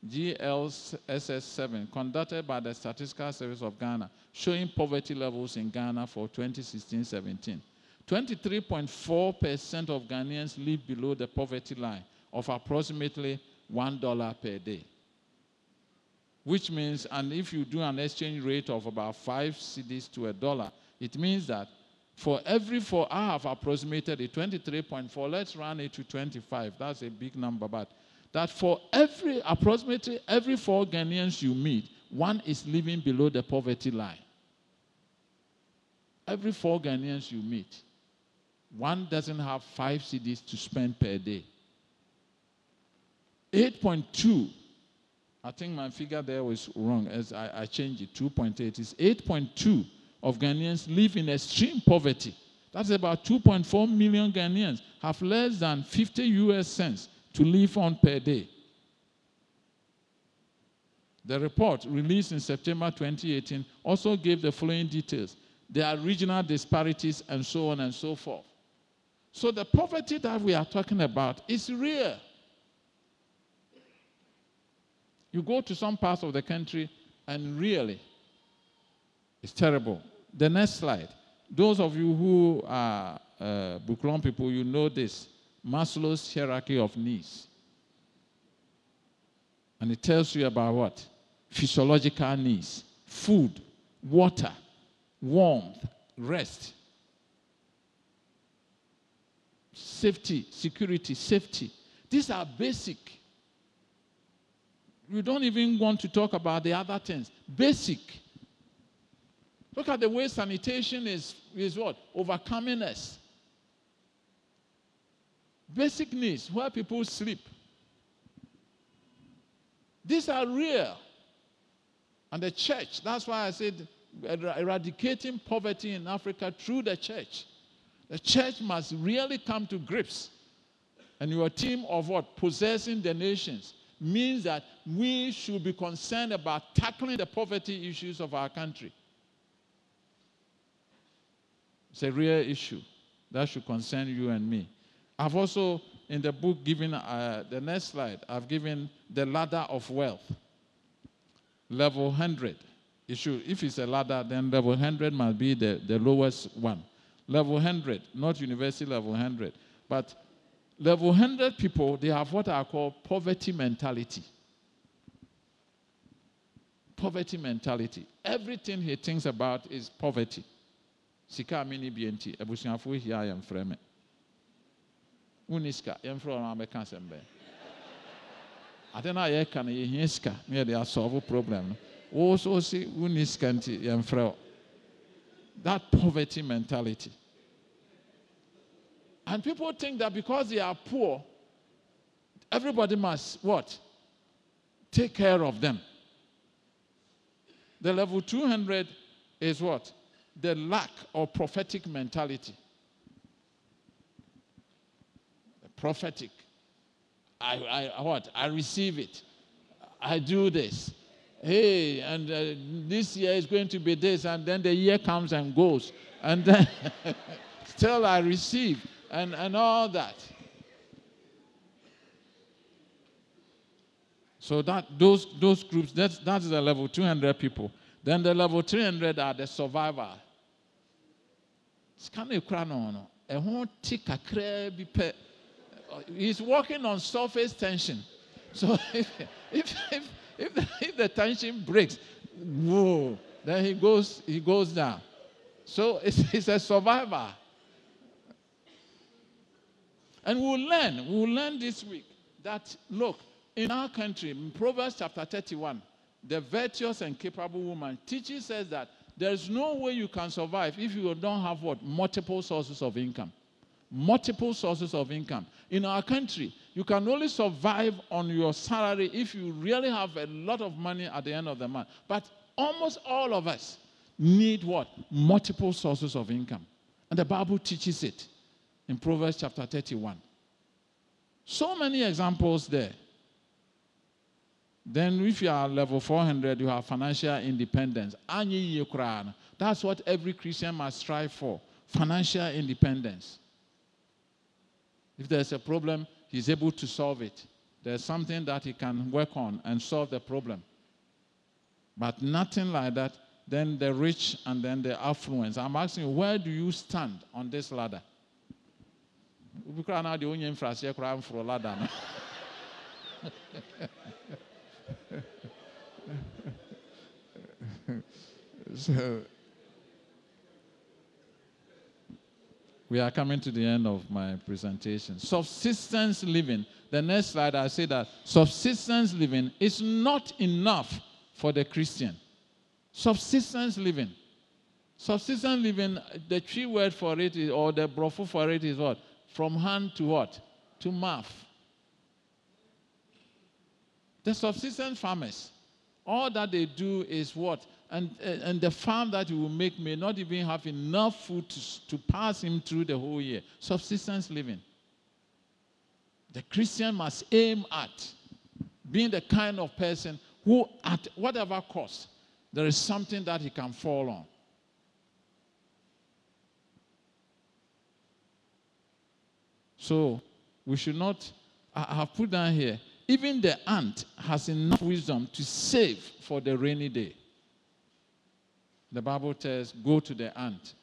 GLSS7, conducted by the Statistical Service of Ghana, showing poverty levels in Ghana for 2016 17. 23.4% of Ghanaians live below the poverty line, of approximately $1 per day. Which means, and if you do an exchange rate of about five cedis to a dollar, it means that for every four, I have approximated it 23.4. Let's run it to 25. That's a big number, but that for every, approximately every four Ghanaians you meet, one is living below the poverty line. Every four Ghanaians you meet, one doesn't have five cedis to spend per day. 8.2. I think my figure there was wrong as I, I changed it. 2.8 is 8.2 of Ghanaians live in extreme poverty. That's about 2.4 million Ghanaians have less than 50 US cents to live on per day. The report, released in September 2018, also gave the following details. There are regional disparities and so on and so forth. So the poverty that we are talking about is real. You go to some parts of the country and really, it's terrible. The next slide. Those of you who are uh, Buklon people, you know this Maslow's hierarchy of needs. And it tells you about what? Physiological needs food, water, warmth, rest, safety, security, safety. These are basic. You don't even want to talk about the other things. Basic. Look at the way sanitation is, is what? Overcoming us. Basic needs, where people sleep. These are real. And the church, that's why I said eradicating poverty in Africa through the church. The church must really come to grips. And your team of what? Possessing the nations means that we should be concerned about tackling the poverty issues of our country. It's a real issue that should concern you and me. I've also, in the book, given uh, the next slide, I've given the ladder of wealth. Level 100. It should, if it's a ladder, then level 100 must be the, the lowest one. Level 100, not university level 100. But level 100 people, they have what I call poverty mentality. Poverty mentality. Everything he thinks about is poverty. Sika mini BNT, ebusuafo hia yɛn frɛ me. Wuni sika, yɛn frɛ ɔno abɛka asɛm bɛn. Ade no a yɛka no yɛhia sika na yɛde asɔlvo problem no. Wo so si wuni sika nti yɛn That poverty mentality. And people think that because they are poor, everybody must what? Take care of them. The level 200 is what? the lack of prophetic mentality. The prophetic. I, I what? I receive it. I do this. Hey, and uh, this year is going to be this, and then the year comes and goes, and then still I receive, and, and all that. So that those those groups, that's that's the level 200 people. Then the level 300 are the survivor. Sika no no. He's working on surface tension. So if if if if the, if the tension breaks whoa then he goes he goes down. So it's, it's a survivor and we'll learn we'll learn this week that look in our country in proverbs chapter 31 the virtuous and capable woman teaches us that there's no way you can survive if you don't have what? Multiple sources of income. Multiple sources of income. In our country, you can only survive on your salary if you really have a lot of money at the end of the month. But almost all of us need what? Multiple sources of income. And the Bible teaches it in Proverbs chapter 31. So many examples there. Then, if you are level 400, you have financial independence. That's what every Christian must strive for financial independence. If there's a problem, he's able to solve it. There's something that he can work on and solve the problem. But nothing like that, then the rich and then the affluence. I'm asking you, where do you stand on this ladder? Ladder. so we are coming to the end of my presentation. Subsistence living. The next slide, I say that subsistence living is not enough for the Christian. Subsistence living. Subsistence living, the tree word for it is, or the brofo for it is what? From hand to what? To mouth. The subsistence farmers, all that they do is what? And, and the farm that he will make may not even have enough food to, to pass him through the whole year. Subsistence living. The Christian must aim at being the kind of person who, at whatever cost, there is something that he can fall on. So we should not, I have put down here, even the ant has enough wisdom to save for the rainy day. The Bible tells, go to the ant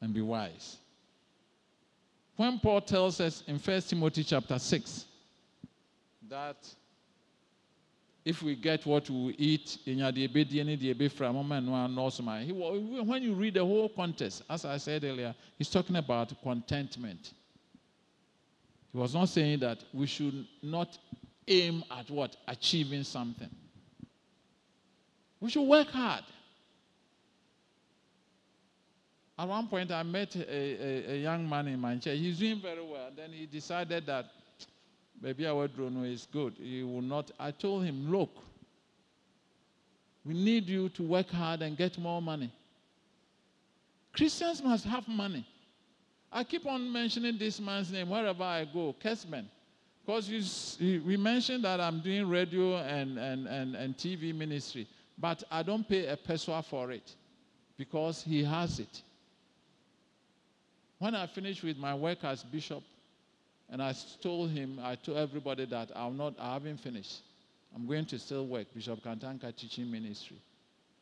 and be wise. When Paul tells us in 1 Timothy chapter 6 that if we get what we eat, when you read the whole context, as I said earlier, he's talking about contentment. He was not saying that we should not aim at what? Achieving something. We should work hard. At one point, I met a, a, a young man in my church. He's doing very well. Then he decided that maybe our drone is good. He will not. I told him, look, we need you to work hard and get more money. Christians must have money. I keep on mentioning this man's name wherever I go, Kessben. Because we mentioned that I'm doing radio and, and, and, and TV ministry, but I don't pay a peso for it because he has it. When I finished with my work as bishop, and I told him, I told everybody that I'm not, I haven't finished. I'm going to still work, Bishop Kantanka teaching ministry.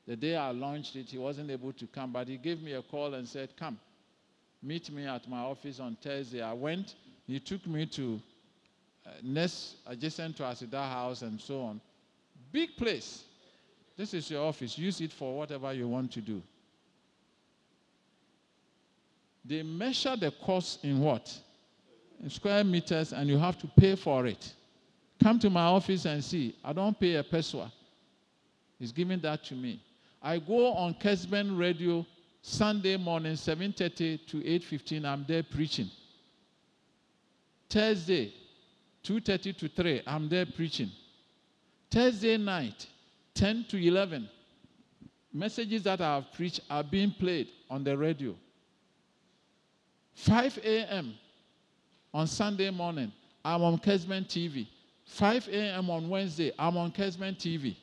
The day I launched it, he wasn't able to come, but he gave me a call and said, Come, meet me at my office on Thursday. I went, he took me to uh, next adjacent to Asida House and so on. Big place. This is your office. Use it for whatever you want to do. They measure the cost in what? In square meters, and you have to pay for it. Come to my office and see. I don't pay a peso. He's giving that to me. I go on Kessben Radio Sunday morning, 7.30 to 8.15. I'm there preaching. Thursday, 2.30 to 3, I'm there preaching. Thursday night, 10 to 11, messages that I have preached are being played on the radio. 5 a.m. on Sunday morning, I'm on Kessben TV. 5 a.m. on Wednesday, I'm on Kessben TV.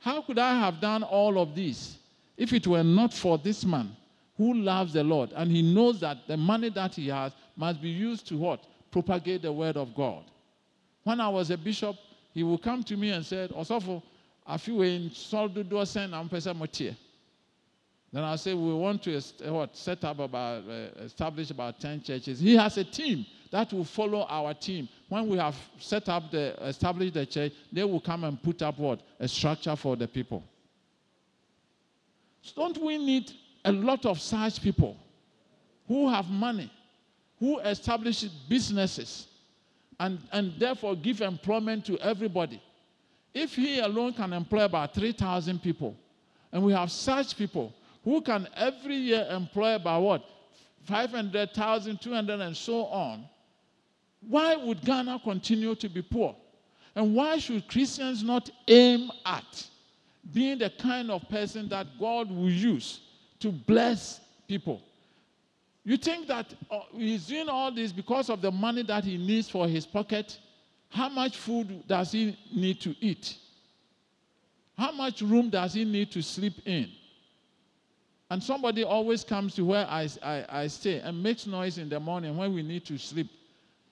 How could I have done all of this if it were not for this man who loves the Lord and he knows that the money that he has must be used to what? Propagate the word of God. When I was a bishop, he would come to me and said, Osofo, I feel in Soldo Sen, I'm then I say we want to what, set up about, uh, establish about 10 churches. He has a team that will follow our team. When we have set up the, established the church, they will come and put up what? A structure for the people. Don't we need a lot of such people who have money, who establish businesses, and, and therefore give employment to everybody? If he alone can employ about 3,000 people, and we have such people, who can every year employ about what? 500,000, 200, and so on. Why would Ghana continue to be poor? And why should Christians not aim at being the kind of person that God will use to bless people? You think that uh, he's doing all this because of the money that he needs for his pocket? How much food does he need to eat? How much room does he need to sleep in? And somebody always comes to where I, I, I stay and makes noise in the morning when we need to sleep.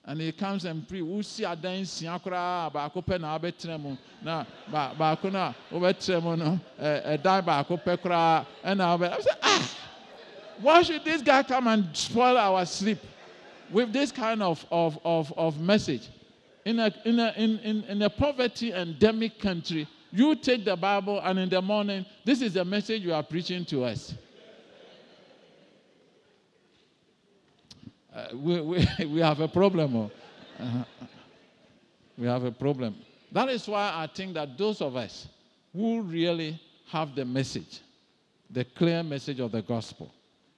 And he comes and pray. We see a dance, Siakra, Bakope na abetremo, na Bakuna, Obetremo, no, a die Bakope kra, and I say, ah, why should this guy come and spoil our sleep with this kind of, of, of, of message? In a, in, a, in, in, in a poverty endemic country, you take the Bible, and in the morning, this is the message you are preaching to us. Uh, we, we, we have a problem. Uh, we have a problem. That is why I think that those of us who really have the message, the clear message of the gospel,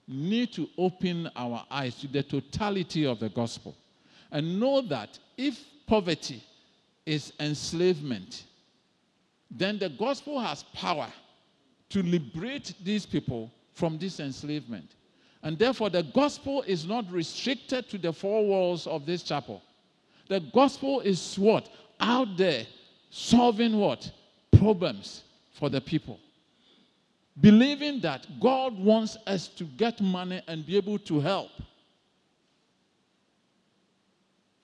need to open our eyes to the totality of the gospel and know that if poverty is enslavement, then the gospel has power to liberate these people from this enslavement. And therefore, the gospel is not restricted to the four walls of this chapel. The gospel is what? Out there, solving what? Problems for the people. Believing that God wants us to get money and be able to help.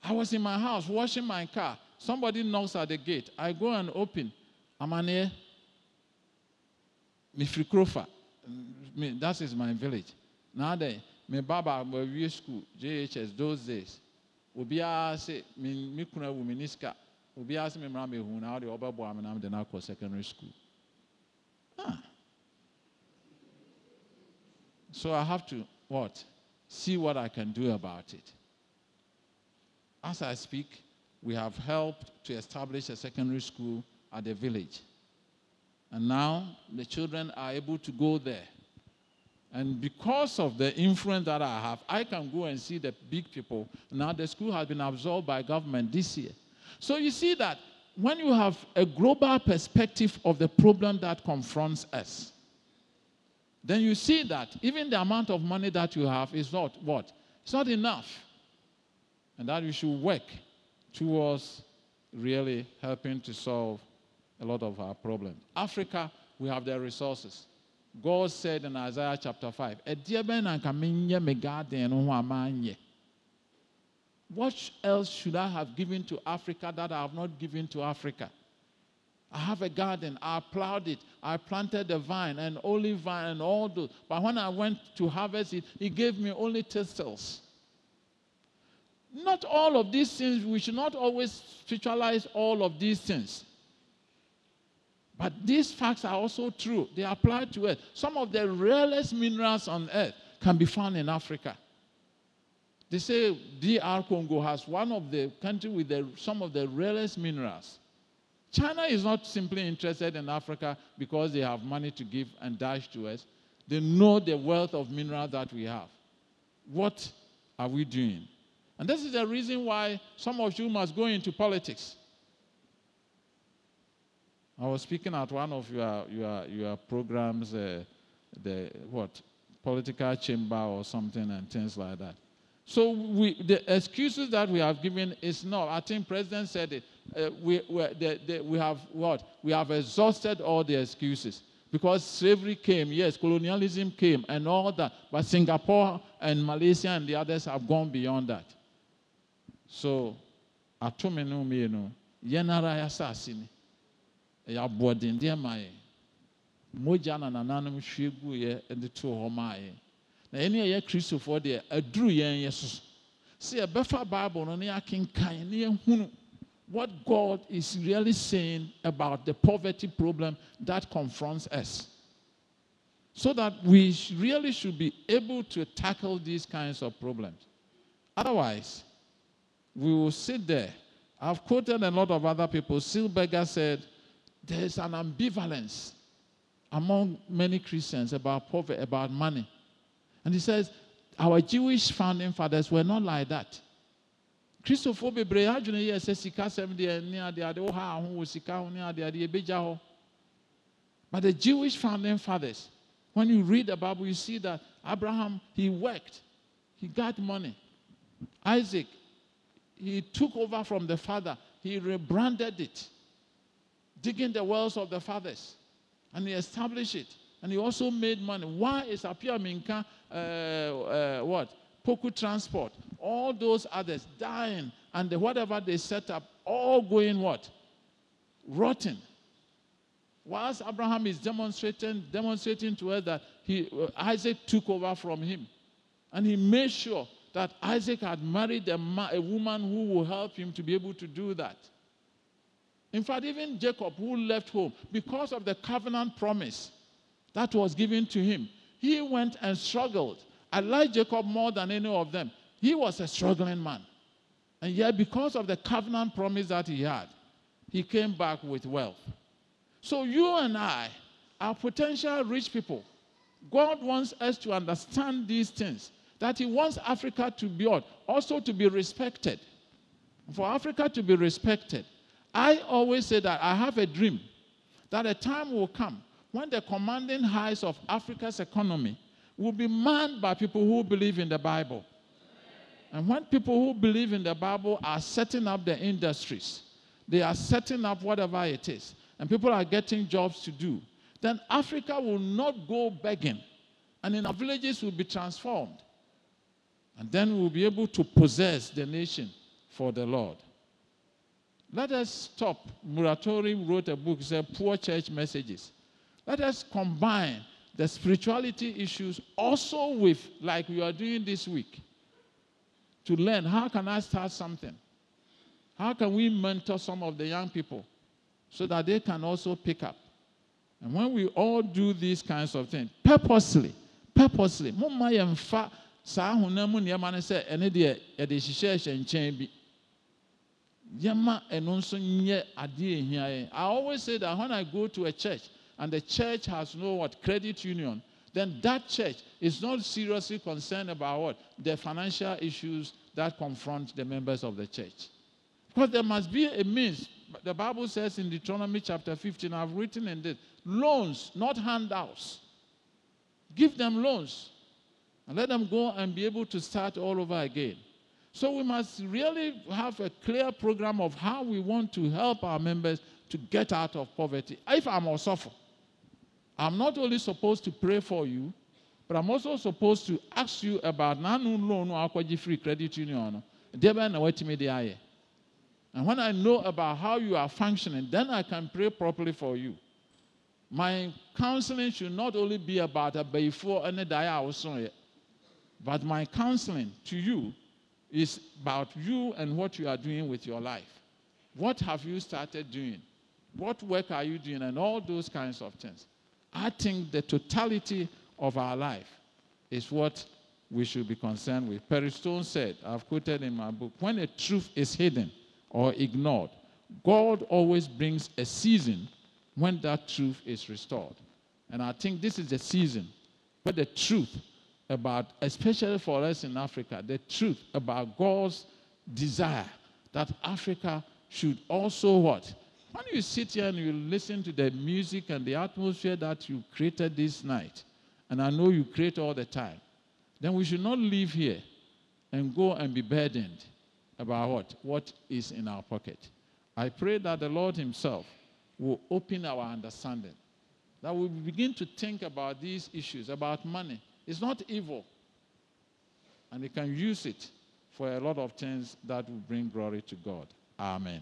I was in my house washing my car. Somebody knocks at the gate. I go and open. Amane, Mifri Krofa. Mm, me, that is my village. Now then, my baba we school, JHS, those days. Obiara say, me, me kuna wu me niska. Obiara say, me me hu na the obabo am na then I secondary school. Ah. So I have to what? See what I can do about it. As I speak, we have helped to establish a secondary school at the village. And now the children are able to go there. And because of the influence that I have, I can go and see the big people. Now the school has been absorbed by government this year. So you see that when you have a global perspective of the problem that confronts us, then you see that even the amount of money that you have is not what? It's not enough. And that you should work towards really helping to solve a lot of our problems. Africa, we have the resources. God said in Isaiah chapter 5, What else should I have given to Africa that I have not given to Africa? I have a garden. I plowed it. I planted the vine and olive vine and all those. But when I went to harvest it, he gave me only thistles. Not all of these things, we should not always spiritualize all of these things. But these facts are also true. They apply to earth. Some of the rarest minerals on earth can be found in Africa. They say DR Congo has one of the country with the, some of the rarest minerals. China is not simply interested in Africa because they have money to give and dash to us. They know the wealth of minerals that we have. What are we doing? And this is the reason why some of you must go into politics. I was speaking at one of your, your, your programs, uh, the what, political chamber or something, and things like that. So we, the excuses that we have given is not. I think President said it. Uh, we, the, the, we have what? We have exhausted all the excuses because slavery came, yes, colonialism came, and all that. But Singapore and Malaysia and the others have gone beyond that. So, atome no mmienu, yɛn ɛyɛ aboɔdendeɛ ma yɛn. Mogya na nananom hwie gu yɛ de to hɔ maa yɛn. na yɛn a yɛ kristofoɔ deɛ aduru yɛn yɛ soso sɛ yɛbɛfa bible no na yɛakenkan na yɛhunu what god is really saying about the poverty problem that confronts us. So that we really should be able to tackle these kinds of problems. Otherwise we will sit there. I've quoted a lot of other people. Silberger said there's an ambivalence among many christians about poverty about money and he says, our Jewish founding fathers were not like that. Christopher bebree adwene sika. But the Jewish founding fathers, when you read the Bible, you see that Abraham he worked, he got money. Isaac, he took over from the father, he rebranded it, digging the wells of the fathers, and he established it and he also made money. Why is Appiah Menka, uh, uh, what? Poku Transport, all those others dying, and the, whatever they set up, all going what? Rotten. Whilst Abraham is demonstrating, demonstrating to us that he, uh, Isaac took over from him, and he made sure that Isaac had married a, ma- a woman who will help him to be able to do that. In fact, even Jacob, who left home, because of the covenant promise, that was given to him. He went and struggled. I like Jacob more than any of them. He was a struggling man. And yet, because of the covenant promise that he had, he came back with wealth. So, you and I are potential rich people. God wants us to understand these things. That He wants Africa to be also to be respected. For Africa to be respected, I always say that I have a dream that a time will come when the commanding highs of Africa's economy will be manned by people who believe in the Bible. And when people who believe in the Bible are setting up the industries, they are setting up whatever it is, and people are getting jobs to do, then Africa will not go begging. And in our villages will be transformed. And then we'll be able to possess the nation for the Lord. Let us stop. Muratori wrote a book, said Poor Church Messages. Let us combine the spirituality issues also with, like we are doing this week, to learn how can I start something? How can we mentor some of the young people so that they can also pick up? And when we all do these kinds of things, purposely, purposely, i always say that when i go to a church and the church has no what credit union then that church is not seriously concerned about what? The financial issues that confront the members of the church. Because there must be a means. The bible says in deuteronomy chapter 15 i've written in this loans not handouts. Give them loans and let them go and be able to start all over again so we must really have a clear program of how we want to help our members to get out of poverty. If I'm a suffer, I'm not only supposed to pray for you, but I'm also supposed to ask you about nanu loan or free credit union. And when I know about how you are functioning, then I can pray properly for you. My counseling should not only be about a before and a dia but my counseling to you is about you and what you are doing with your life. What have you started doing? What work are you doing? And all those kinds of things. I think the totality of our life is what we should be concerned with. Perry Stone said, I've quoted in my book, when a truth is hidden or ignored, God always brings a season when that truth is restored. And I think this is the season where the truth about, especially for us in Africa, the truth about God's desire that Africa should also what? When you sit here and you listen to the music and the atmosphere that you created this night, and I know you create all the time, then we should not leave here and go and be burdened about what? What is in our pocket. I pray that the Lord Himself will open our understanding, that we begin to think about these issues, about money, it's not evil. And you can use it for a lot of things that will bring glory to God. Amen.